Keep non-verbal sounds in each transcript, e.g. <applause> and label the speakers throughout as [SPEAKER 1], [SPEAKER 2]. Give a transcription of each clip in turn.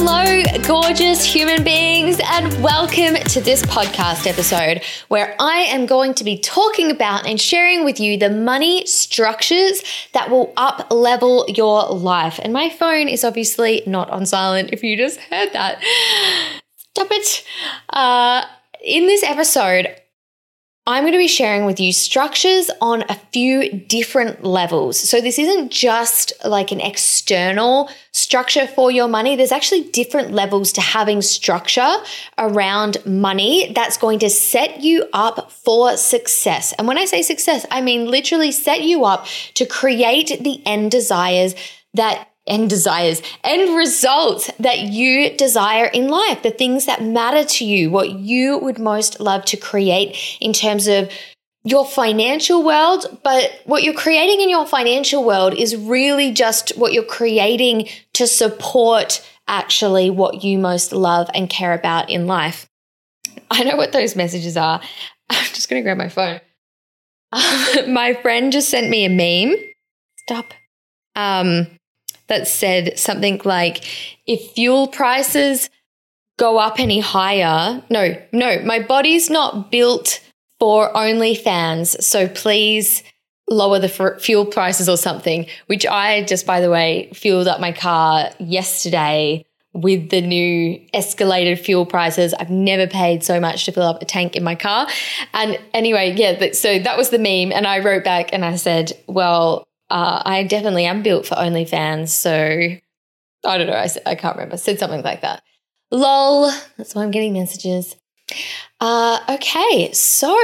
[SPEAKER 1] Hello, gorgeous human beings, and welcome to this podcast episode where I am going to be talking about and sharing with you the money structures that will up level your life. And my phone is obviously not on silent if you just heard that. Stop it. Uh, in this episode, I'm going to be sharing with you structures on a few different levels. So, this isn't just like an external structure for your money. There's actually different levels to having structure around money that's going to set you up for success. And when I say success, I mean literally set you up to create the end desires that end desires, end results that you desire in life, the things that matter to you, what you would most love to create in terms of your financial world, but what you're creating in your financial world is really just what you're creating to support actually what you most love and care about in life. I know what those messages are. <laughs> I'm just going to grab my phone. <laughs> my friend just sent me a meme. Stop. Um, that said something like, if fuel prices go up any higher, no, no, my body's not built for OnlyFans. So please lower the f- fuel prices or something, which I just, by the way, fueled up my car yesterday with the new escalated fuel prices. I've never paid so much to fill up a tank in my car. And anyway, yeah, so that was the meme. And I wrote back and I said, well, uh, I definitely am built for OnlyFans. So I don't know. I, I can't remember. Said something like that. Lol. That's why I'm getting messages. Uh, okay. So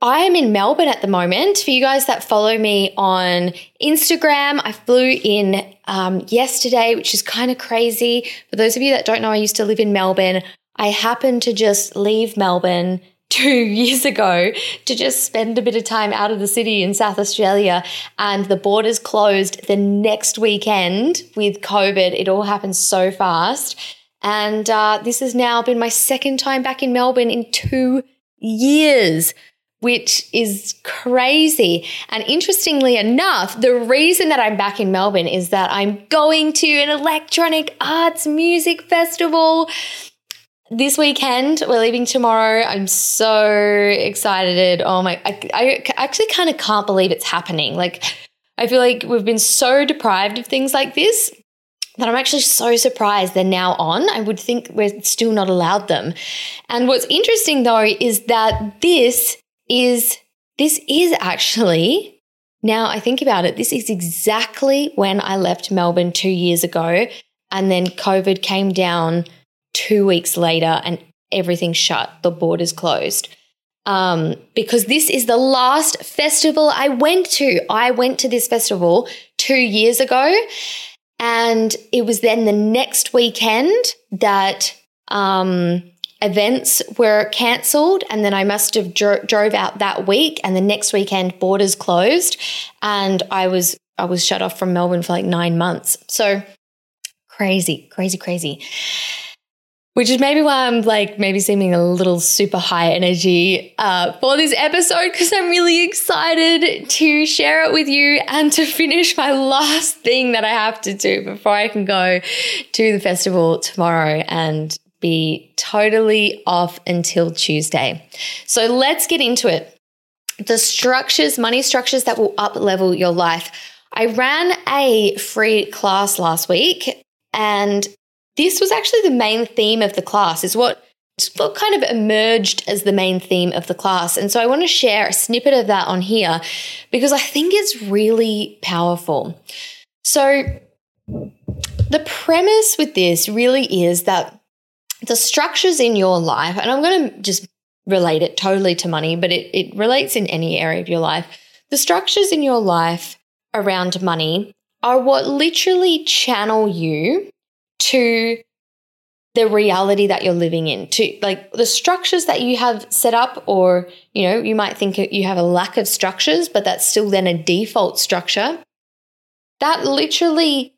[SPEAKER 1] I am in Melbourne at the moment. For you guys that follow me on Instagram, I flew in um, yesterday, which is kind of crazy. For those of you that don't know, I used to live in Melbourne. I happened to just leave Melbourne two <laughs> years ago to just spend a bit of time out of the city in South Australia and the borders closed the next weekend with COVID. It all happened so fast. And uh, this has now been my second time back in Melbourne in two years which is crazy. And interestingly enough, the reason that I'm back in Melbourne is that I'm going to an electronic arts music festival this weekend we're leaving tomorrow. I'm so excited. Oh my i, I actually kind of can't believe it's happening. Like i feel like we've been so deprived of things like this that i'm actually so surprised they're now on. I would think we're still not allowed them. And what's interesting though is that this is this is actually now i think about it this is exactly when i left melbourne two years ago and then covid came down two weeks later and everything shut, the borders closed. Um, because this is the last festival I went to. I went to this festival two years ago, and it was then the next weekend that um, events were cancelled, and then I must have dro- drove out that week, and the next weekend borders closed, and I was I was shut off from Melbourne for like nine months. So crazy, crazy, crazy. Which is maybe why I'm like maybe seeming a little super high energy uh, for this episode because I'm really excited to share it with you and to finish my last thing that I have to do before I can go to the festival tomorrow and be totally off until Tuesday. So let's get into it. The structures, money structures that will up level your life. I ran a free class last week and this was actually the main theme of the class is what what kind of emerged as the main theme of the class. And so I want to share a snippet of that on here because I think it's really powerful. So the premise with this really is that the structures in your life, and I'm going to just relate it totally to money, but it, it relates in any area of your life. The structures in your life around money are what literally channel you to the reality that you're living in to like the structures that you have set up or you know you might think you have a lack of structures but that's still then a default structure that literally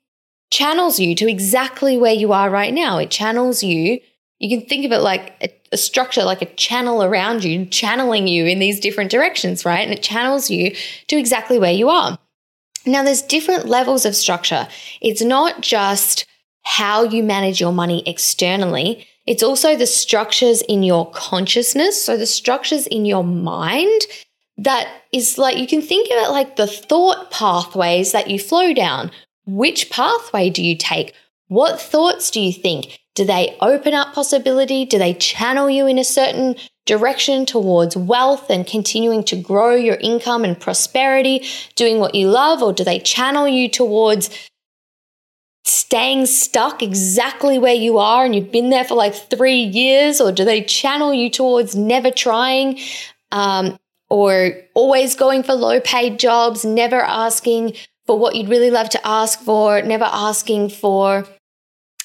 [SPEAKER 1] channels you to exactly where you are right now. It channels you. You can think of it like a, a structure like a channel around you channeling you in these different directions right? And it channels you to exactly where you are. Now there's different levels of structure. It's not just how you manage your money externally. It's also the structures in your consciousness. So the structures in your mind that is like, you can think of it like the thought pathways that you flow down. Which pathway do you take? What thoughts do you think? Do they open up possibility? Do they channel you in a certain direction towards wealth and continuing to grow your income and prosperity, doing what you love? Or do they channel you towards staying stuck exactly where you are and you've been there for like three years, or do they channel you towards never trying? Um, or always going for low paid jobs, never asking for what you'd really love to ask for, never asking for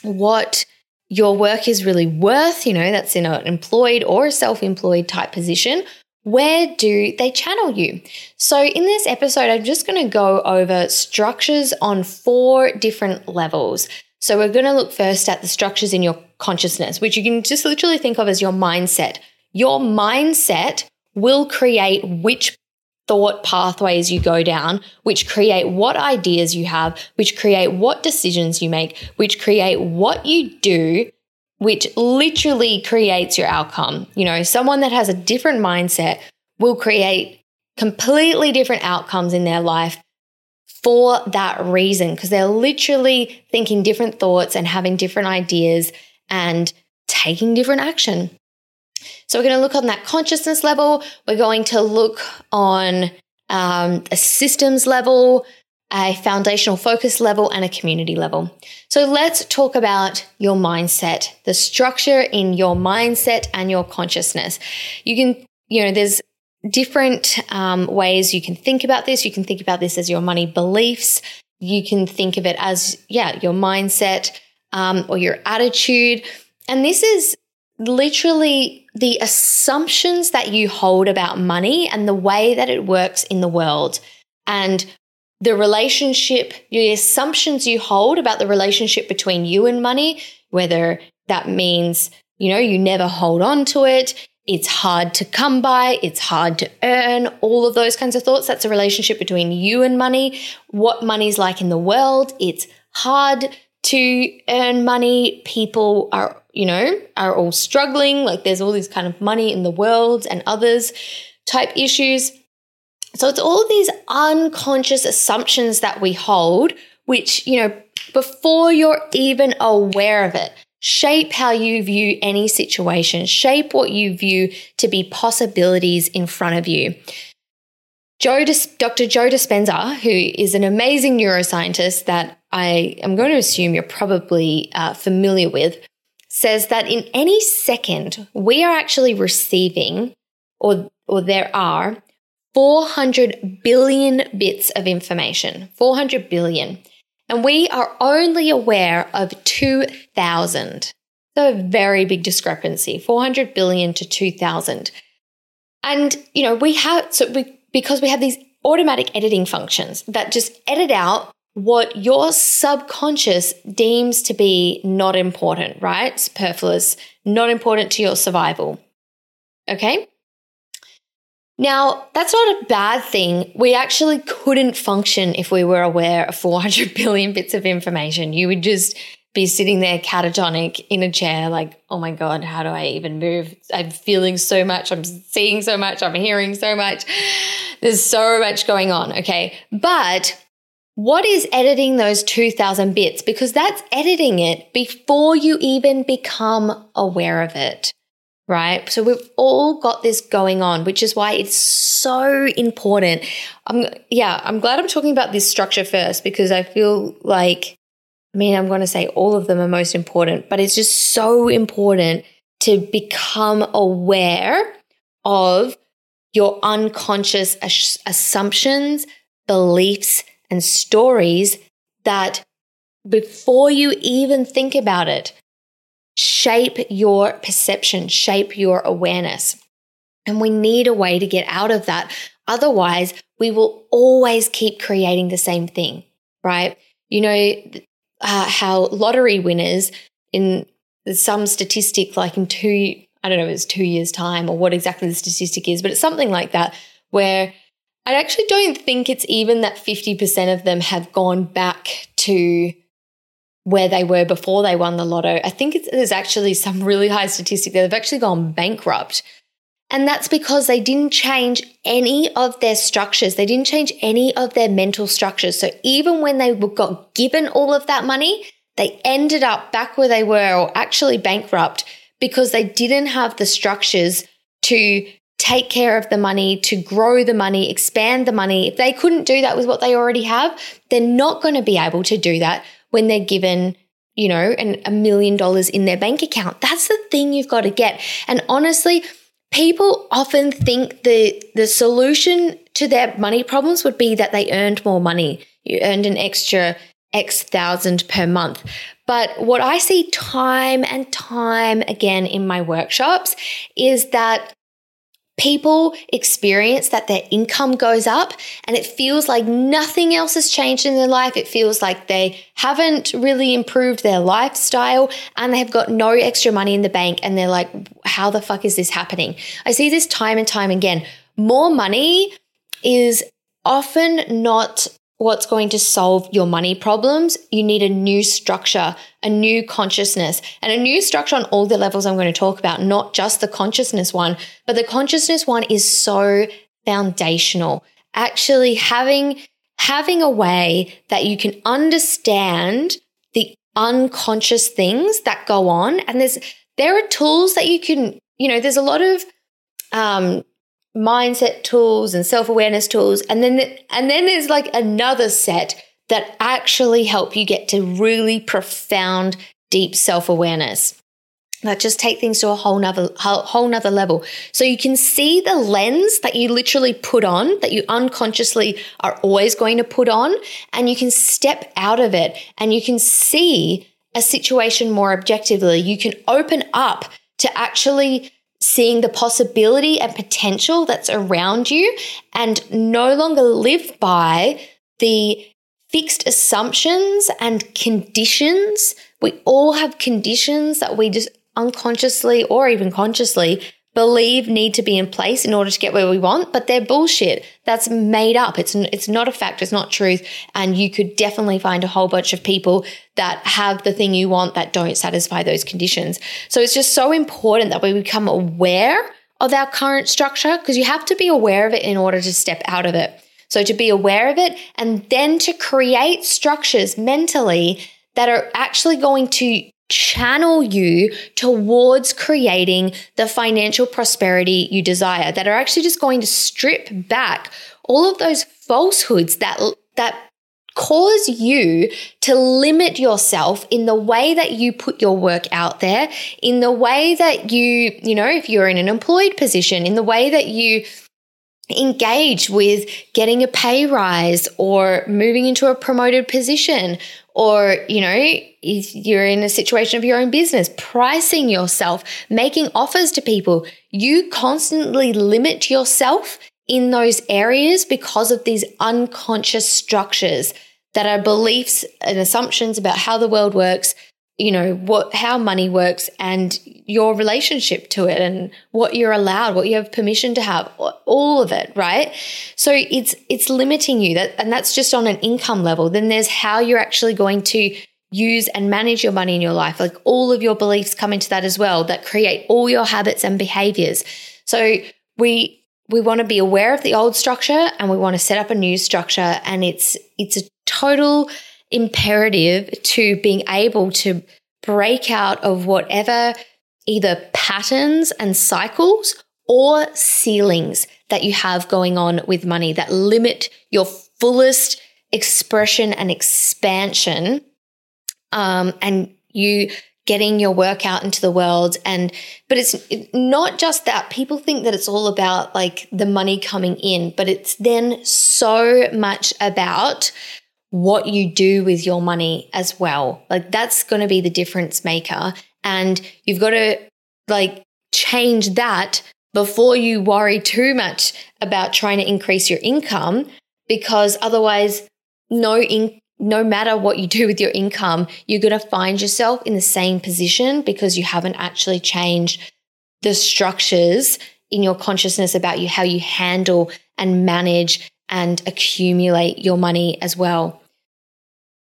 [SPEAKER 1] what your work is really worth, you know, that's in an employed or a self employed type position, where do they channel you? So, in this episode, I'm just going to go over structures on four different levels. So, we're going to look first at the structures in your consciousness, which you can just literally think of as your mindset. Your mindset will create which thought pathways you go down, which create what ideas you have, which create what decisions you make, which create what you do which literally creates your outcome. You know, someone that has a different mindset will create completely different outcomes in their life for that reason, because they're literally thinking different thoughts and having different ideas and taking different action. So, we're going to look on that consciousness level. We're going to look on um, a systems level, a foundational focus level, and a community level. So let's talk about your mindset, the structure in your mindset and your consciousness. You can, you know, there's different um, ways you can think about this. You can think about this as your money beliefs. You can think of it as, yeah, your mindset um, or your attitude. And this is literally the assumptions that you hold about money and the way that it works in the world. And the relationship, the assumptions you hold about the relationship between you and money, whether that means, you know, you never hold on to it, it's hard to come by, it's hard to earn, all of those kinds of thoughts. That's a relationship between you and money, what money's like in the world. It's hard to earn money. People are, you know, are all struggling. Like there's all this kind of money in the world and others type issues. So it's all these unconscious assumptions that we hold, which, you know, before you're even aware of it, shape how you view any situation, shape what you view to be possibilities in front of you. Joe Dr. Joe Dispenza, who is an amazing neuroscientist that I am going to assume you're probably uh, familiar with, says that in any second, we are actually receiving, or, or there are 400 billion bits of information, 400 billion. And we are only aware of 2,000. So a very big discrepancy, 400 billion to 2,000. And, you know, we have, so we, because we have these automatic editing functions that just edit out what your subconscious deems to be not important, right? Superfluous, not important to your survival. Okay. Now, that's not a bad thing. We actually couldn't function if we were aware of 400 <laughs> billion bits of information. You would just be sitting there catatonic in a chair, like, oh my God, how do I even move? I'm feeling so much. I'm seeing so much. I'm hearing so much. There's so much going on. Okay. But what is editing those 2000 bits? Because that's editing it before you even become aware of it. Right? So we've all got this going on, which is why it's so important. I'm yeah, I'm glad I'm talking about this structure first because I feel like I mean, I'm going to say all of them are most important, but it's just so important to become aware of your unconscious assumptions, beliefs, and stories that before you even think about it, shape your perception, shape your awareness. And we need a way to get out of that. Otherwise, we will always keep creating the same thing, right? You know, uh, how lottery winners in some statistic, like in two, I don't know, it's two years' time or what exactly the statistic is, but it's something like that, where I actually don't think it's even that 50% of them have gone back to where they were before they won the lotto. I think there's actually some really high statistic that they've actually gone bankrupt. And that's because they didn't change any of their structures. They didn't change any of their mental structures. So even when they got given all of that money, they ended up back where they were or actually bankrupt because they didn't have the structures to take care of the money, to grow the money, expand the money. If they couldn't do that with what they already have, they're not going to be able to do that when they're given you know, and a million dollars in their bank account. That's the thing you've got to get. And honestly, people often think the the solution to their money problems would be that they earned more money. You earned an extra X thousand per month. But what I see time and time again in my workshops is that people experience that their income goes up and it feels like nothing else has changed in their life. It feels like they haven't really improved their lifestyle and they have got no extra money in the bank and they're like, how the fuck is this happening? I see this time and time again. More money is often not what's going to solve your money problems, you need a new structure, a new consciousness, and a new structure on all the levels I'm going to talk about, not just the consciousness one, but the consciousness one is so foundational. Actually having having a way that you can understand the unconscious things that go on and there's there are tools that you can, you know, there's a lot of um mindset tools and self-awareness tools. And then the, and then there's like another set that actually help you get to really profound deep self-awareness. That just take things to a whole nother whole nother level. So you can see the lens that you literally put on that you unconsciously are always going to put on and you can step out of it and you can see a situation more objectively. You can open up to actually seeing the possibility and potential that's around you and no longer live by the fixed assumptions and conditions. We all have conditions that we just unconsciously or even consciously believe need to be in place in order to get where we want, but they're bullshit. That's made up. It's it's not a fact. It's not truth. And you could definitely find a whole bunch of people that have the thing you want that don't satisfy those conditions. So it's just so important that we become aware of our current structure because you have to be aware of it in order to step out of it. So to be aware of it and then to create structures mentally that are actually going to channel you towards creating the financial prosperity you desire that are actually just going to strip back all of those falsehoods that that cause you to limit yourself in the way that you put your work out there in the way that you you know if you're in an employed position in the way that you engage with getting a pay rise or moving into a promoted position or you know if you're in a situation of your own business pricing yourself making offers to people. You constantly limit yourself in those areas because of these unconscious structures that are beliefs and assumptions about how the world works you know what how money works and your relationship to it and what you're allowed what you have permission to have all of it right? So it's it's limiting you. That and that's just on an income level. Then there's how you're actually going to use and manage your money in your life. Like all of your beliefs come into that as well that create all your habits and behaviors. So we we want to be aware of the old structure and we want to set up a new structure and it's it's a total imperative to being able to break out of whatever either patterns and cycles or ceilings that you have going on with money that limit your fullest expression and expansion um, and you getting your work out into the world. And but it's not just that. People think that it's all about like the money coming in but it's then so much about what you do with your money as well. Like that's going to be the difference maker. And you've got to like change that before you worry too much about trying to increase your income because otherwise no in- no matter what you do with your income, you're going to find yourself in the same position because you haven't actually changed the structures in your consciousness about you, how you handle and manage and accumulate your money as well.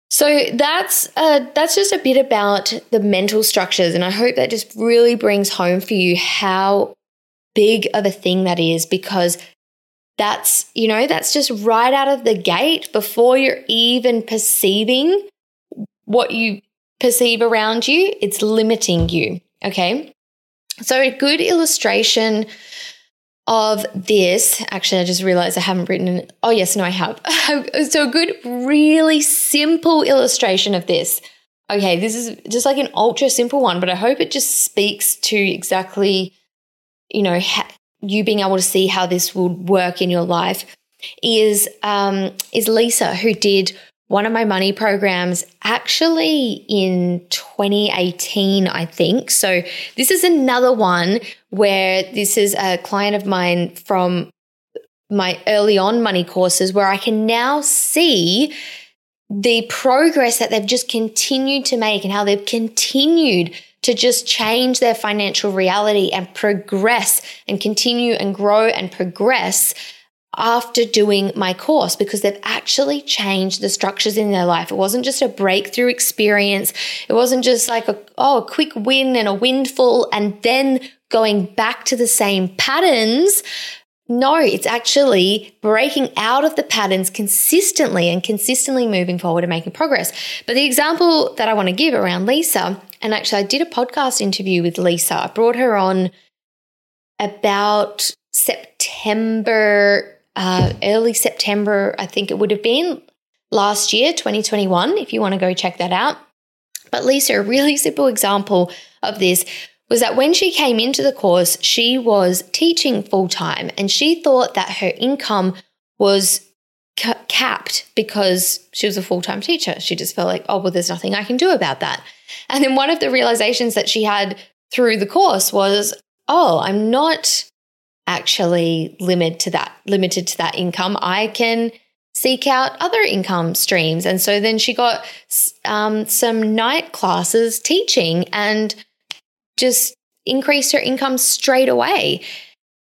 [SPEAKER 1] So that's uh, that's just a bit about the mental structures, and I hope that just really brings home for you how big of a thing that is because that's, you know, that's just right out of the gate before you're even perceiving what you perceive around you. It's limiting you. Okay. So, a good illustration of this, actually, I just realized I haven't written it. Oh, yes, no, I have. <laughs> so, a good, really simple illustration of this. Okay, this is just like an ultra simple one, but I hope it just speaks to exactly, you know, ha- you being able to see how this would work in your life is um, is Lisa who did one of my money programs actually in 2018 I think. So this is another one where this is a client of mine from my early on money courses where I can now see the progress that they've just continued to make and how they've continued to just change their financial reality and progress and continue and grow and progress after doing my course because they've actually changed the structures in their life. It wasn't just a breakthrough experience. It wasn't just like a, oh, a quick win and a windfall and then going back to the same patterns. No, it's actually breaking out of the patterns consistently and consistently moving forward and making progress. But the example that I want to give around Lisa and actually, I did a podcast interview with Lisa. I brought her on about September, uh, early September, I think it would have been last year, 2021, if you want to go check that out. But Lisa, a really <laughs> simple example of this was that when she came into the course, she was teaching full time and she thought that her income was ca- capped because she was a full time teacher. She just felt like, oh, well, there's nothing I can do about that. And then one of the realizations that she had through the course was, oh, I'm not actually limited to that, limited to that income. I can seek out other income streams. And so then she got um, some night classes teaching and just increased her income straight away.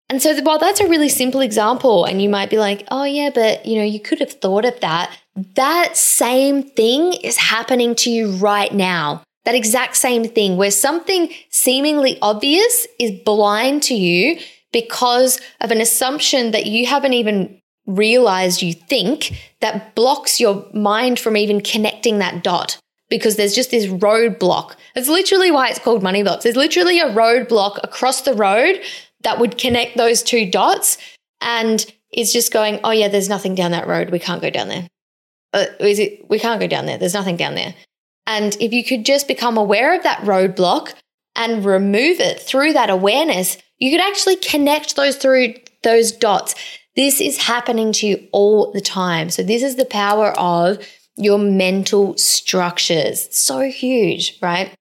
[SPEAKER 1] And so while that's a really simple example, and you might be like, oh, yeah, but you know, you could have thought of that. That same thing is happening to you right now. That exact same thing where something seemingly obvious is blind to you because of an assumption that you haven't even realized you think that blocks your mind from even connecting that dot because there's just this roadblock. That's literally why it's called money blocks. There's literally a roadblock across the road that would connect those two dots. And it's just going, oh, yeah, there's nothing down that road. We can't go down there. Uh, is it? We can't go down there. There's nothing down there. And if you could just become aware of that roadblock and remove it through that awareness, you could actually connect those through those dots. This is happening to you all the time. So, this is the power of your mental structures. So huge, right?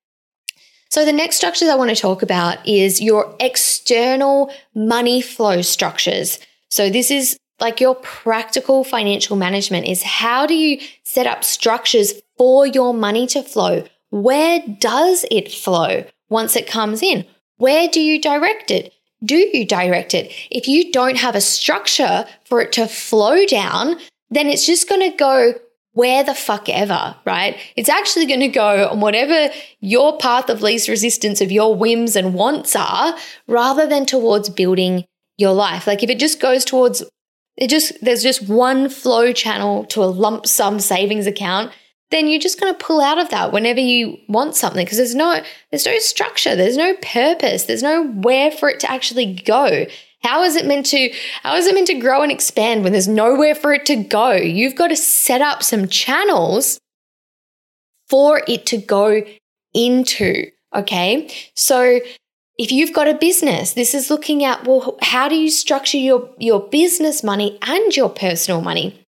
[SPEAKER 1] So, the next structures I want to talk about is your external money flow structures. So, this is like your practical financial management is how do you set up structures for your money to flow? Where does it flow once it comes in? Where do you direct it? Do you direct it? If you don't have a structure for it to flow down, then it's just going to go where the fuck ever, right? It's actually going to go on whatever your path of least resistance of your whims and wants are, rather than towards building your life. Like if it just goes towards it just there's just one flow channel to a lump sum savings account, then you're just going to pull out of that whenever you want something because there's no there's no structure, there's no purpose, there's no where for it to actually go. How is it meant to how is it meant to grow and expand when there's nowhere for it to go? You've got to set up some channels for it to go into, okay? So if you've got a business, this is looking at well how do you structure your your business money and your personal money?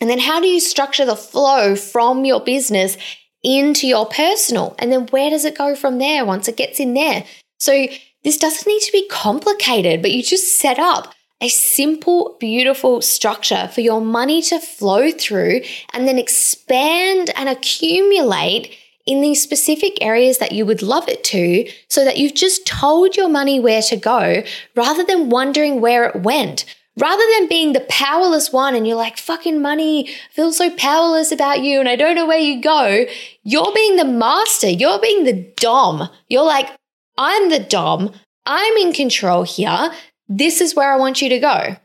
[SPEAKER 1] And then how do you structure the flow from your business into your personal? And then where does it go from there once it gets in there? So this doesn't need to be complicated, but you just set up a simple, beautiful structure for your money to flow through and then expand and accumulate in these specific areas that you would love it to so that you've just told your money where to go rather than wondering where it went. Rather than being the powerless one and you're like, fucking money, I feel so powerless about you and I don't know where you go, you're being the master. You're being the Dom. You're like, I'm the Dom. I'm in control here. This is where I want you to go.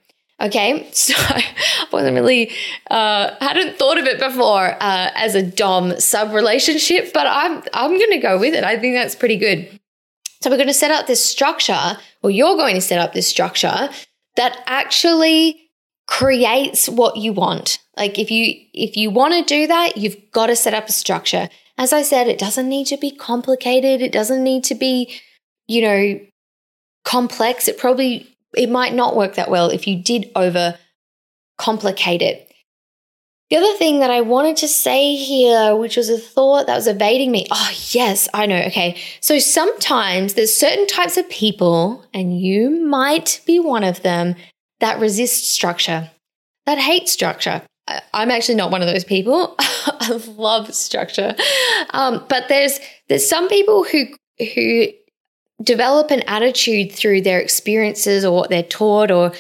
[SPEAKER 1] Okay, <laughs> so I wasn't really, uh, hadn't thought of it before uh, as a Dom sub relationship, but I'm I'm going to go with it. I think that's pretty good. So we're going to set up this structure, or you're going to set up this structure that actually creates what you want. Like if you if you want to do that, you've got to set up a structure. As I said, it doesn't need to be complicated. It doesn't need to be, you know, complex. It probably it might not work that well if you did over complicate it. The other thing that I wanted to say here, which was a thought that was evading me. Oh, yes, I know. Okay. So sometimes there's certain types of people, and you might be one of them, that resist structure, that hate structure. I'm actually not one of those people. <laughs> I love structure. Um, but there's there's some people who who develop an attitude through their experiences or what they're taught or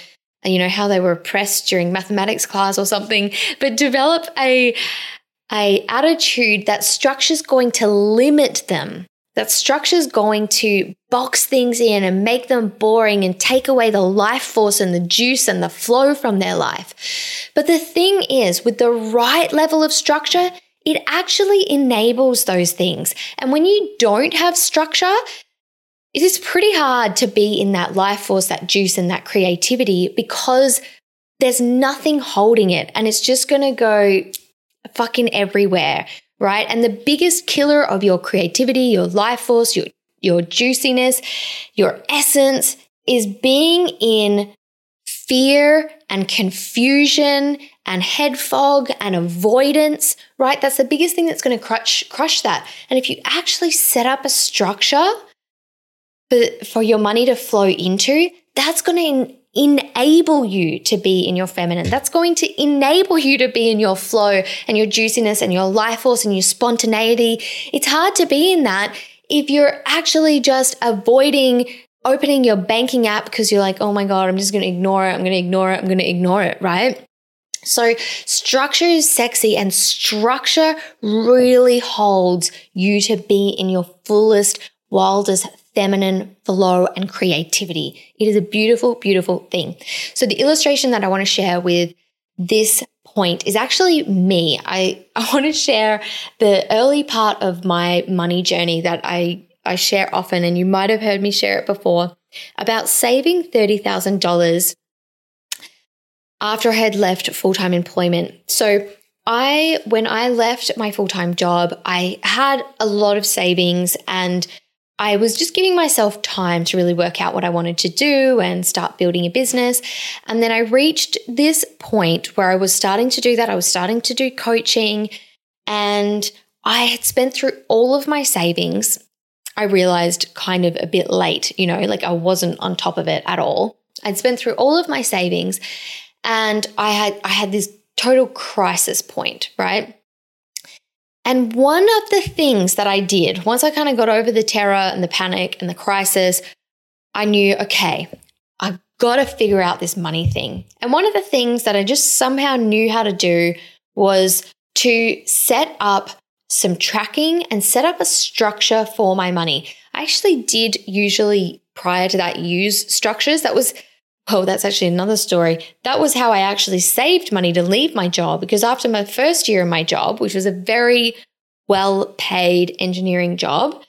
[SPEAKER 1] you know how they were oppressed during mathematics class or something but develop a a attitude that structure is going to limit them that structure is going to box things in and make them boring and take away the life force and the juice and the flow from their life. But the thing is, with the right level of structure, it actually enables those things. And when you don't have structure, it is pretty hard to be in that life force, that juice, and that creativity because there's nothing holding it and it's just going to go fucking everywhere, right? And the biggest killer of your creativity, your life force, your, your juiciness, your essence is being in fear and confusion and head fog and avoidance, right? That's the biggest thing that's going to crush crush that. And if you actually set up a structure for, for your money to flow into, that's going to enable you to be in your feminine. That's going to enable you to be in your flow and your juiciness and your life force and your spontaneity. It's hard to be in that if you're actually just avoiding opening your banking app because you're like, oh my God, I'm just going to ignore it. I'm going to ignore it. I'm going to ignore it, right? So, structure is sexy, and structure really holds you to be in your fullest, wildest feminine flow and creativity. It is a beautiful, beautiful thing. So the illustration that I want to share with this point is actually me. I, <laughs> I want to share the early part of my money journey that I, I share often, and you might have heard me share it before about saving $30,000 after I had left full time employment. So I, when I left my full time job, I had a lot of savings and I was just giving myself time to really work out what I wanted to do and start building a business. And then I reached this point where I was starting to do that. I was starting to do coaching and I had spent through all of my savings. I realized kind of a bit late, you know, like I wasn't on top of it at all. I'd spent through all of my savings and I had I had this total crisis point, right? And one of the things that I did once I kind of got over the terror and the panic and the crisis, I knew, okay, I've got to figure out this money thing. And one of the things that I just somehow knew how to do was to set up some tracking and set up a structure for my money. I actually did usually prior to that use structures. That was well, that's actually another story. That was how I actually saved money to leave my job because after my first year in my job, which was a very well paid engineering job,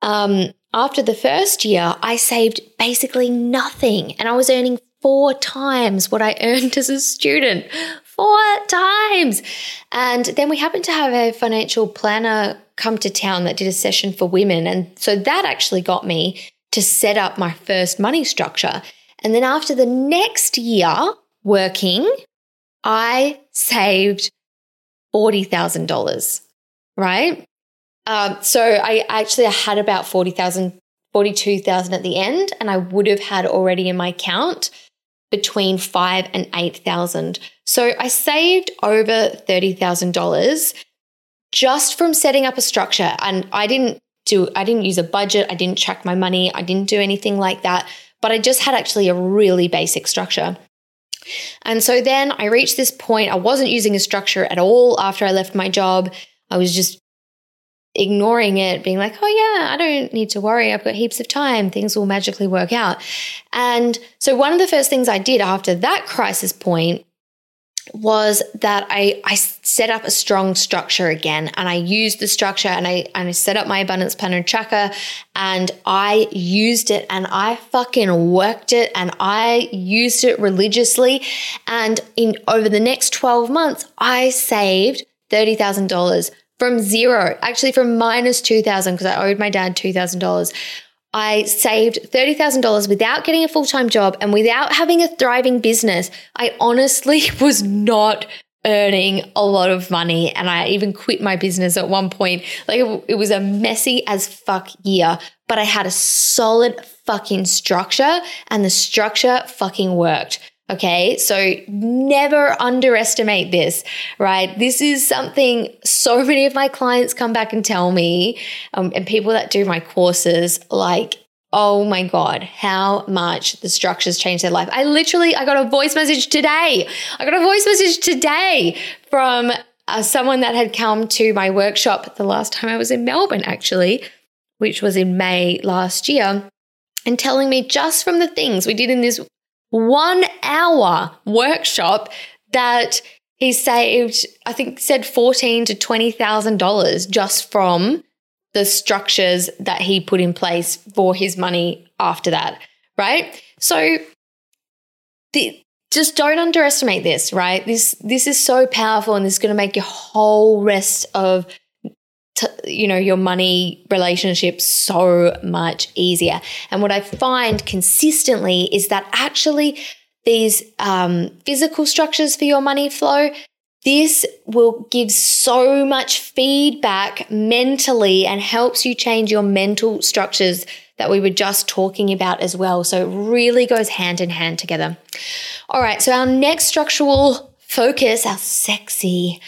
[SPEAKER 1] um, after the first year, I saved basically nothing and I was earning four times what I <laughs> earned as a student. Four times. And then we happened to have a financial planner come to town that did a session for women. And so that actually got me to set up my first money structure. And then after the next year working, I saved $40,000, right? Um, so I actually I had about 40,000, 42,000 at the end, and I would have had already in my account between five and 8,000. So I saved over $30,000 just from setting up a structure. And I didn't do, I didn't use a budget. I didn't track my money. I didn't do anything like that but I just had actually a really basic structure. And so then I reached this point. I wasn't using a structure at all after I left my job. I was just ignoring it, being like, oh, yeah, I don't need to worry. I've got heaps of time. Things will magically work out. And so, one of the first things I did after that crisis point was that I, I set up a strong structure again and I used the structure and I, and I set up my abundance planner tracker and I used it and I fucking worked it and I used it religiously. And in over the next 12 months, I saved $30,000 from zero, actually from minus 2000 because I owed my dad $2,000. I saved $30,000 without getting a full time job and without having a thriving business. I honestly <laughs> was not earning a lot of money. And I even quit my business at one point. Like it, was a messy as fuck year, but I had a solid fucking structure and the structure fucking worked. Okay. So never underestimate this, right? This is something so many of my clients come back and tell me, um, and people that do my courses, like, oh my God, how much the structures changed their life. I literally, I got a voice message today. I got a voice message today from uh, someone that had come to my workshop the last time I was in Melbourne, actually, which was in May last year, and telling me just from the things we did in this one hour workshop that he saved, I think said fourteen to twenty thousand dollars just from the structures that he put in place for his money after that. Right. So the, just don't underestimate this, right? This this is so powerful and this is going to make your whole rest of you know your money relationship so much easier and what i find consistently is that actually these um, physical structures for your money flow this will give so much feedback mentally and helps you change your mental structures that we were just talking about as well. So it really goes hand in hand together. All right, so our next structural focus, our sexy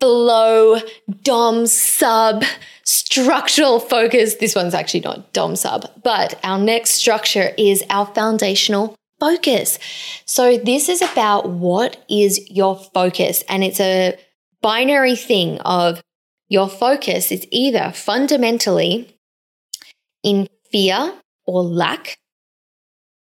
[SPEAKER 1] flow, dom sub, structural focus. This one's actually not dom sub, but our next structure is our foundational focus. So this is about what is your focus and it's a binary thing of your focus is either fundamentally in fear or lack,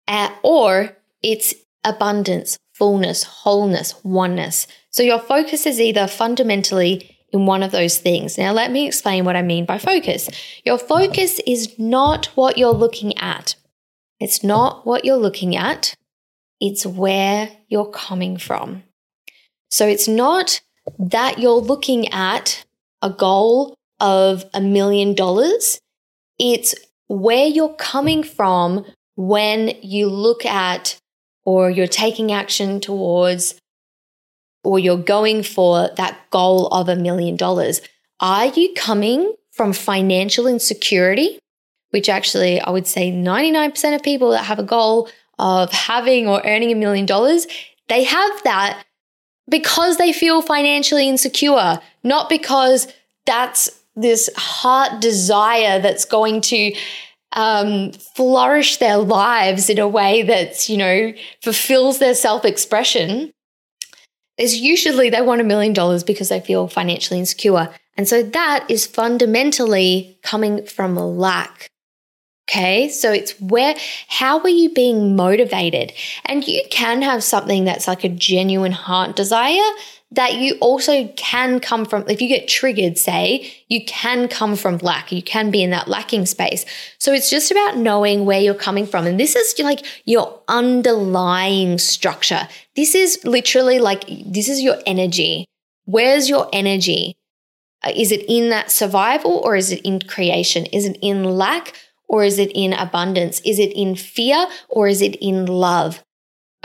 [SPEAKER 1] uh, or it's abundance, fullness, wholeness, oneness. So your focus is either fundamentally in one of those things. Now, let me explain what I mean by focus. Your focus is not what you're looking at, it's not what you're looking at, it's where you're coming from. So it's not that you're looking at a goal of a million dollars, it's where you're coming from when you look at or you're taking action towards or you're going for that goal of a million dollars, are you coming from financial insecurity? Which actually, I would say 99% of people that have a goal of having or earning a million dollars, they have that because they feel financially insecure, not because that's this heart desire that's going to um, flourish their lives in a way that's, you know, fulfills their self expression is usually they want a million dollars because they feel financially insecure. And so that is fundamentally coming from lack. Okay, so it's where, how are you being motivated? And you can have something that's like a genuine heart desire that you also can come from, if you get triggered, say, you can come from lack. You can be in that lacking space. So it's just about knowing where you're coming from. And this is like your underlying structure. This is literally like, this is your energy. Where's your energy? Uh, is it in that survival or is it in creation? Is it in lack or is it in abundance? Is it in fear or is it in love?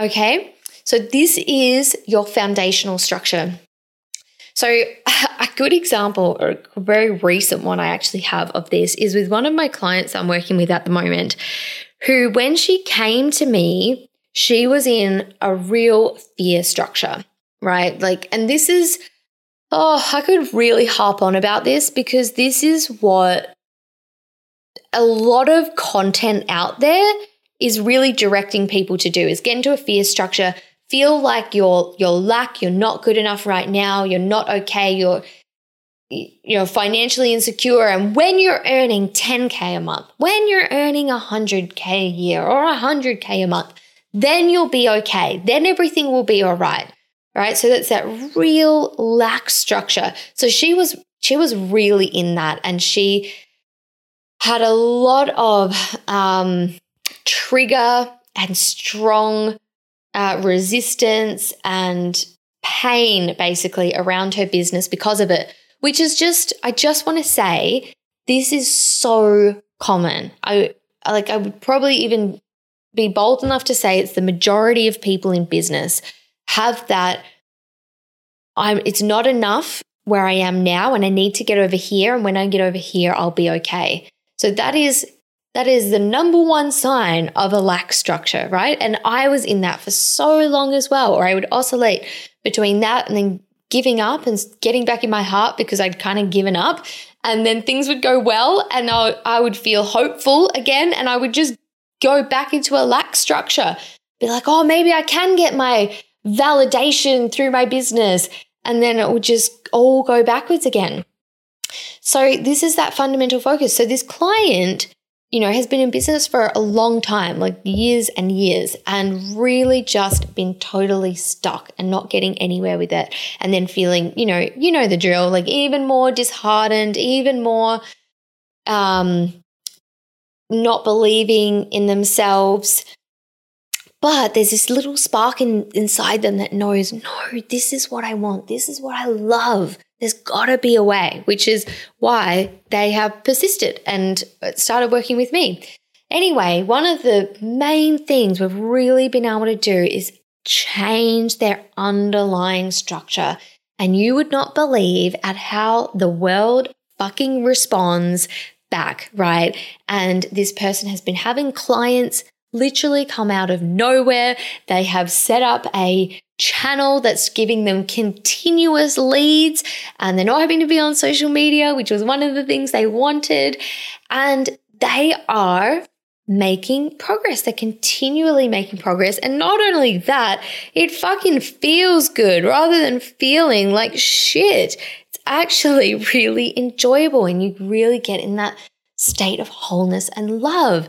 [SPEAKER 1] Okay. So this is your foundational structure. So <laughs> a good example or a very recent one I actually have of this is with one of my clients I'm working with at the moment who when she came to me, she was in a real fear structure, right? Like and this is oh, I could really harp on about this because this is what a lot of content out there is really directing people to do is get into a fear structure, feel like you're you're lack, you're not good enough right now, you're not okay, you're you know financially insecure and when you're earning 10k a month, when you're earning 100k a year or 100k a month, then you'll be okay. Then everything will be all right. Right? So that's that real lack structure. So she was she was really in that and she had a lot of um, trigger and strong uh, resistance and pain basically around her business because of it, which is just, I just want to say, this is so common. I like, I would probably even be bold enough to say it's the majority of people in business have that. I'm, it's not enough where I am now and I need to get over here. And when I get over here, I'll be okay. So that is that is the number one sign of a lack structure, right? And I was in that for so long as well, or I would oscillate between that and then giving up and getting back in my heart because I'd kind of given up. And then things would go well and I, I would feel hopeful again and I would just go back into a lack structure. Be like, oh, maybe I can get my validation through my business. And then it would just all go backwards again. So this is that fundamental focus. So this client, you know, has been in business for a long time, like years and years, and really just been totally stuck and not getting anywhere with it. And then feeling, you know, you know the drill, like even more disheartened, even more um not believing in themselves. But there's this little spark in, inside them that knows, no, this is what I want. This is what I love. There's got to be a way, which is why they have persisted and uh, started working with me. Anyway, one of the main things we've really been able to do is change their underlying structure. And you would not believe at how the world fucking responds back, right? And this person has been having clients literally come out of nowhere. They have set up a channel that's giving them continuous leads and they're not having to be on social media, which was one of the things they wanted. And they are making progress. They're continually making progress. And not only that, it fucking feels good rather than feeling like shit. It's actually <laughs> really enjoyable and you really get in that state of wholeness and love.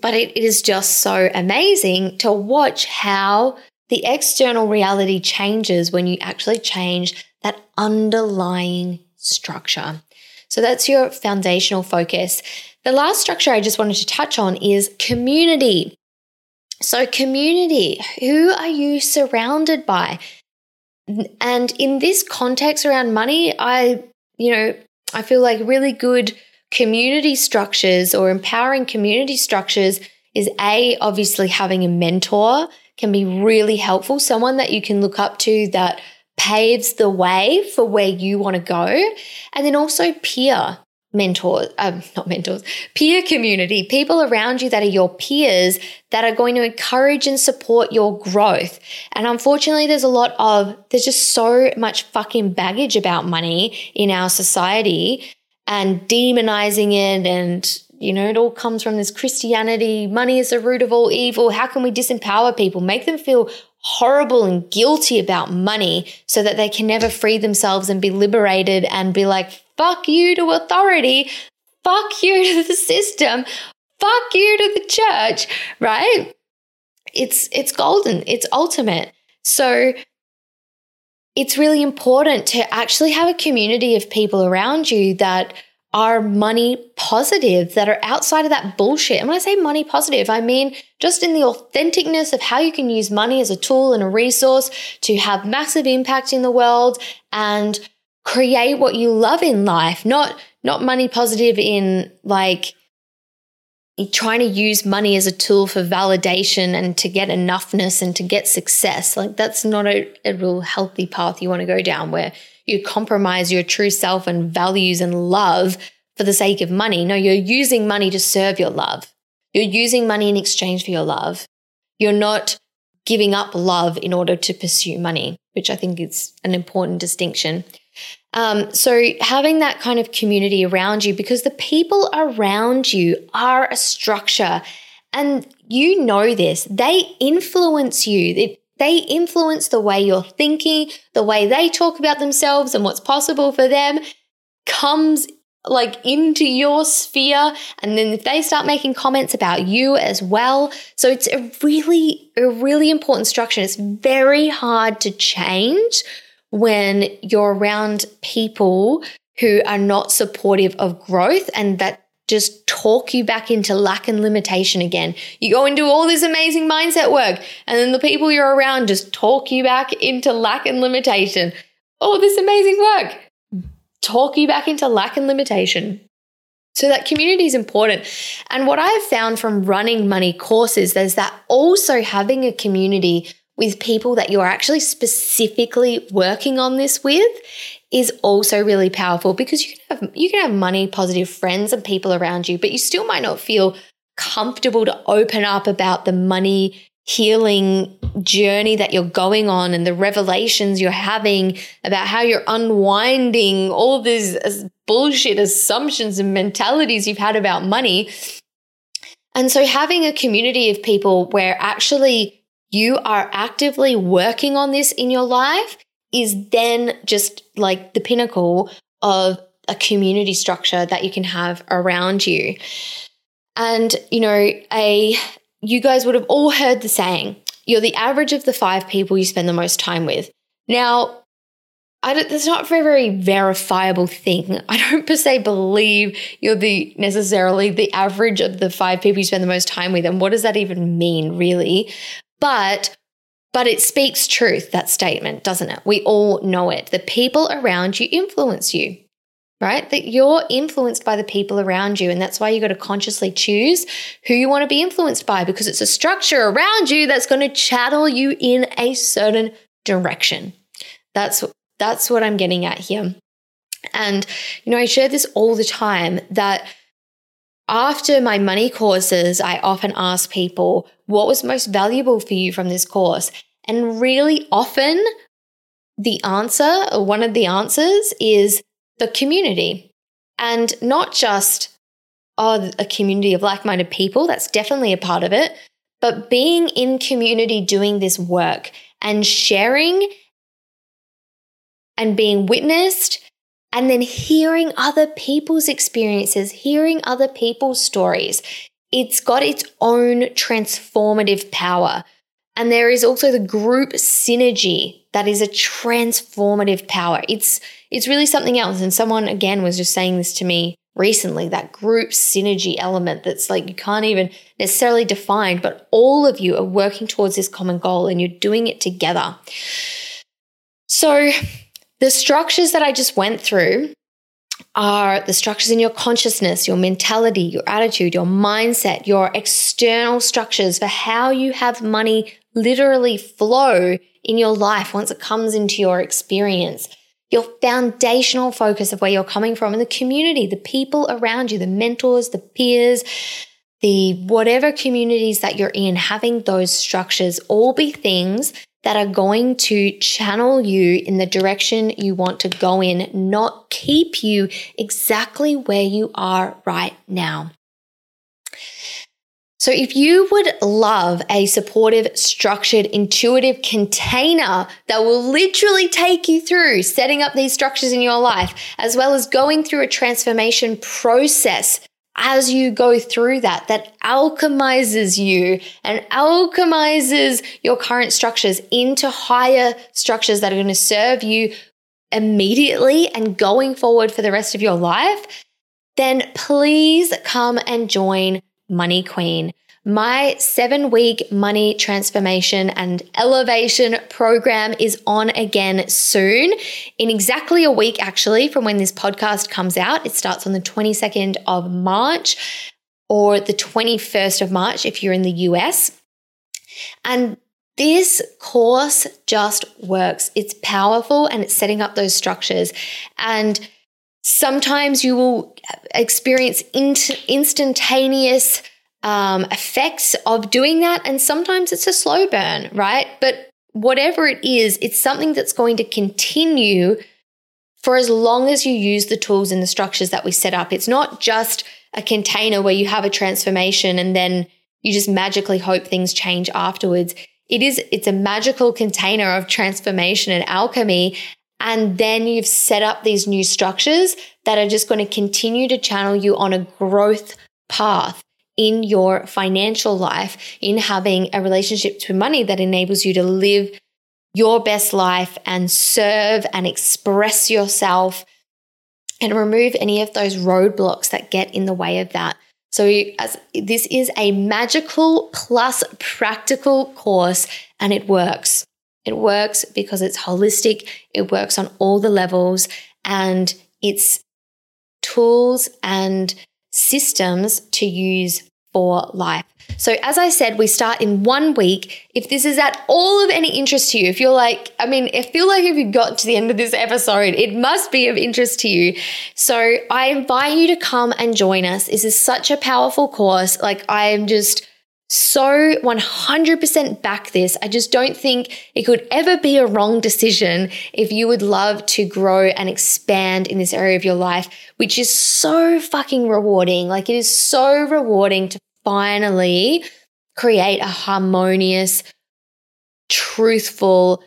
[SPEAKER 1] But it is just so amazing to watch how the external reality changes when you actually change that underlying structure. So that's your foundational focus. The last structure I just wanted to touch on is community. So, community, who are you surrounded by? And in this context around money, I, you know, I feel like really good community structures or empowering community structures is A, obviously having a mentor can be really helpful. Someone that you can look up to that paves the way for where you want to go. And then also peer mentors, um, <laughs> not mentors, peer community, people around you that are your peers that are going to encourage and support your growth. And unfortunately, there's a lot of, there's just so much fucking baggage about money in our society and demonizing it and you know, it all comes from this Christianity. Money is the root of all evil. How can we disempower people, make them feel horrible and guilty about money so that they can never free themselves and be liberated and be like, fuck you to authority, fuck you to the system, fuck you to the church, right? It's it's golden. It's ultimate. So it's really important to actually have a community of people around you that are money positive, that are outside of that bullshit. And when I say money positive, I mean just in the authenticness of how you can use money as a tool and a resource to have massive impact in the world and create what you love in life, not not money positive in like trying to use money as a tool for validation and to get enoughness and to get success. Like that's not a, a real healthy path you want to go down where you compromise your true self and values and love for the sake of money. No, you're using money to serve your love. You're using money in exchange for your love. You're not giving up love in order to pursue money, which I think is an important distinction. Um, so having that kind of community around you, because the people around you are a structure, and you know this, they influence you. It, they influence the way you're thinking, the way they talk about themselves and what's possible for them comes like into your sphere. And then if they start making comments about you as well. So it's a really a really important structure. It's very hard to change when you're around people who are not supportive of growth and that just talk you back into lack and limitation again. You go and do all this amazing mindset work, and then the people you're around just talk you back into lack and limitation. All this amazing work. Talk you back into lack and limitation. So that community is important. And what I've found from running money courses is that also having a community with people that you're actually specifically working on this with is also really powerful because you can have you can have money positive friends and people around you but you still might not feel comfortable to open up about the money healing journey that you're going on and the revelations you're having about how you're unwinding all these uh, bullshit assumptions and mentalities you've had about money. And so having a community of people where actually you are actively working on this in your life is then just like the pinnacle of a community structure that you can have around you. And, you know, a you guys would have all heard the saying, you're the average of the five people you spend the most time with. Now, I don't, that's not a very, very verifiable thing. <laughs> I don't per se believe you're the necessarily the average of the five people you spend the most time with. And what does that even mean, really? But but it speaks truth, that statement, doesn't it? We all know it. The people around you influence you, right? That you're influenced by the people around you. And that's why you got to consciously choose who you want to be influenced by because it's a structure around you that's going to channel you in a certain direction. That's, that's what I'm getting at here. And, you know, I share this all the time that after my money courses, I often ask people, what was most valuable for you from this course? And really often, the answer, or one of the answers, is the community. And not just, oh, a community of like minded people, that's definitely a part of it, but being in community doing this work and sharing and being witnessed and then hearing other people's experiences, hearing other people's stories. It's got its own transformative power. And there is also the group synergy that is a transformative power. It's it's really something else. And someone again was just saying this to me recently, that group synergy element that's like you can't even necessarily define, but all of you are working towards this common goal and you're doing it together. So the structures that I just went through are the structures in your consciousness, your mentality, your attitude, your mindset, your external structures for how you have money literally flow in your life once it comes into your experience. Your foundational focus of where you're coming from and the community, the people around you, the mentors, the peers, the whatever communities that you're in, having those structures all be things that are going to channel you in the direction you want to go in, not keep you exactly where you are right now. So, if you would love a supportive, structured, intuitive container that will literally take you through setting up these structures in your life, as well as going through a transformation process as you go through that, that alchemizes you and alchemizes your current structures into higher structures that are going to serve you immediately and going forward for the rest of your life, then please come and join Money Queen. My seven week money transformation and elevation program is on again soon. In exactly a week, actually, from when this podcast comes out, it starts on the 22nd of March or the 21st of March if you're in the US. And this course just works. It's powerful and it's setting up those structures. And sometimes you will experience instantaneous um, effects of doing that. And sometimes it's a slow burn, right? But whatever it is, it's something that's going to continue for as long as you use the tools and the structures that we set up. It's not just a container where you have a transformation and then you just magically hope things change afterwards. It is, it's a magical container of transformation and alchemy. And then you've set up these new structures that are just going to continue to channel you on a growth path in your financial life, in having a relationship to money that enables you to live your best life and serve and express yourself and remove any of those roadblocks that get in the way of that. So, as this is a magical plus practical course and it works. It works because it's holistic, it works on all the levels, and it's tools and systems to use for life. So, as I said, we start in one week. If this is at all of any interest to you, if you're like, I mean, I feel like if you've got to the end of this episode, it must be of interest to you. So, I invite you to come and join us. This is such a powerful course. Like, I am just so 100% back this. I just don't think it could ever be a wrong decision if you would love to grow and expand in this area of your life, which is so fucking rewarding. Like it is so rewarding to finally create a harmonious, truthful,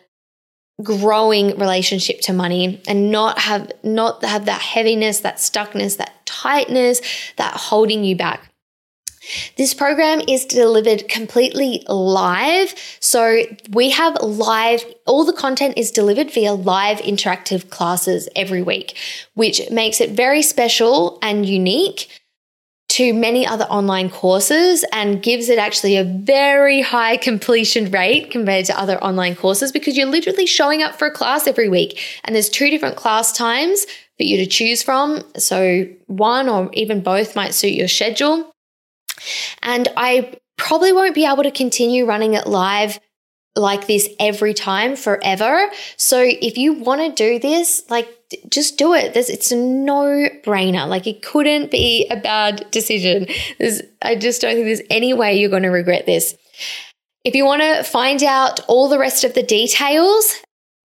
[SPEAKER 1] growing relationship to money and not have not have that heaviness, that stuckness, that tightness, that holding you back. This program is delivered completely live. So we have live, all the content is delivered via live interactive classes every week, which makes it very special and unique to many other online courses and gives it actually a very high <laughs> completion rate compared to other online courses because you're literally showing up for a class every week and there's two different class times for you to choose from. So one or even both might suit your schedule. And I probably won't be able to continue running it live like this every time forever. So if you want to do this, like just do it. There's, it's a no brainer. Like it couldn't be a bad decision. There's, I just don't think there's any way you're going to regret this. If you want to find out all the rest of the details,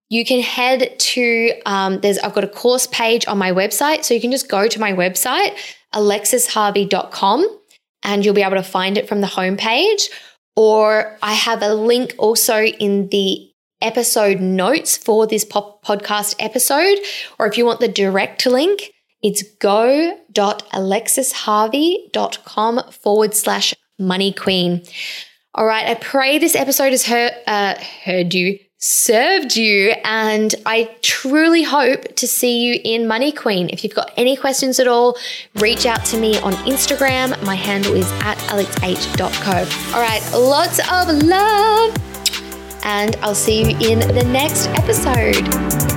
[SPEAKER 1] you can head to um, there's I've got a course page on my website, so you can just go to my website alexisharvey.com and you'll be able to find it from the homepage. Or I have a link also in the episode notes for this podcast episode. Or if you want the direct link, it's go.alexisharvey.com forward slash money queen. All right. I pray this episode has heard, uh, heard you served you. And I truly hope to see you in Money Queen. If you've got any questions at all, reach out to me on Instagram. My handle is at alexh.co. All right, lots of love. And I'll see you in the next episode.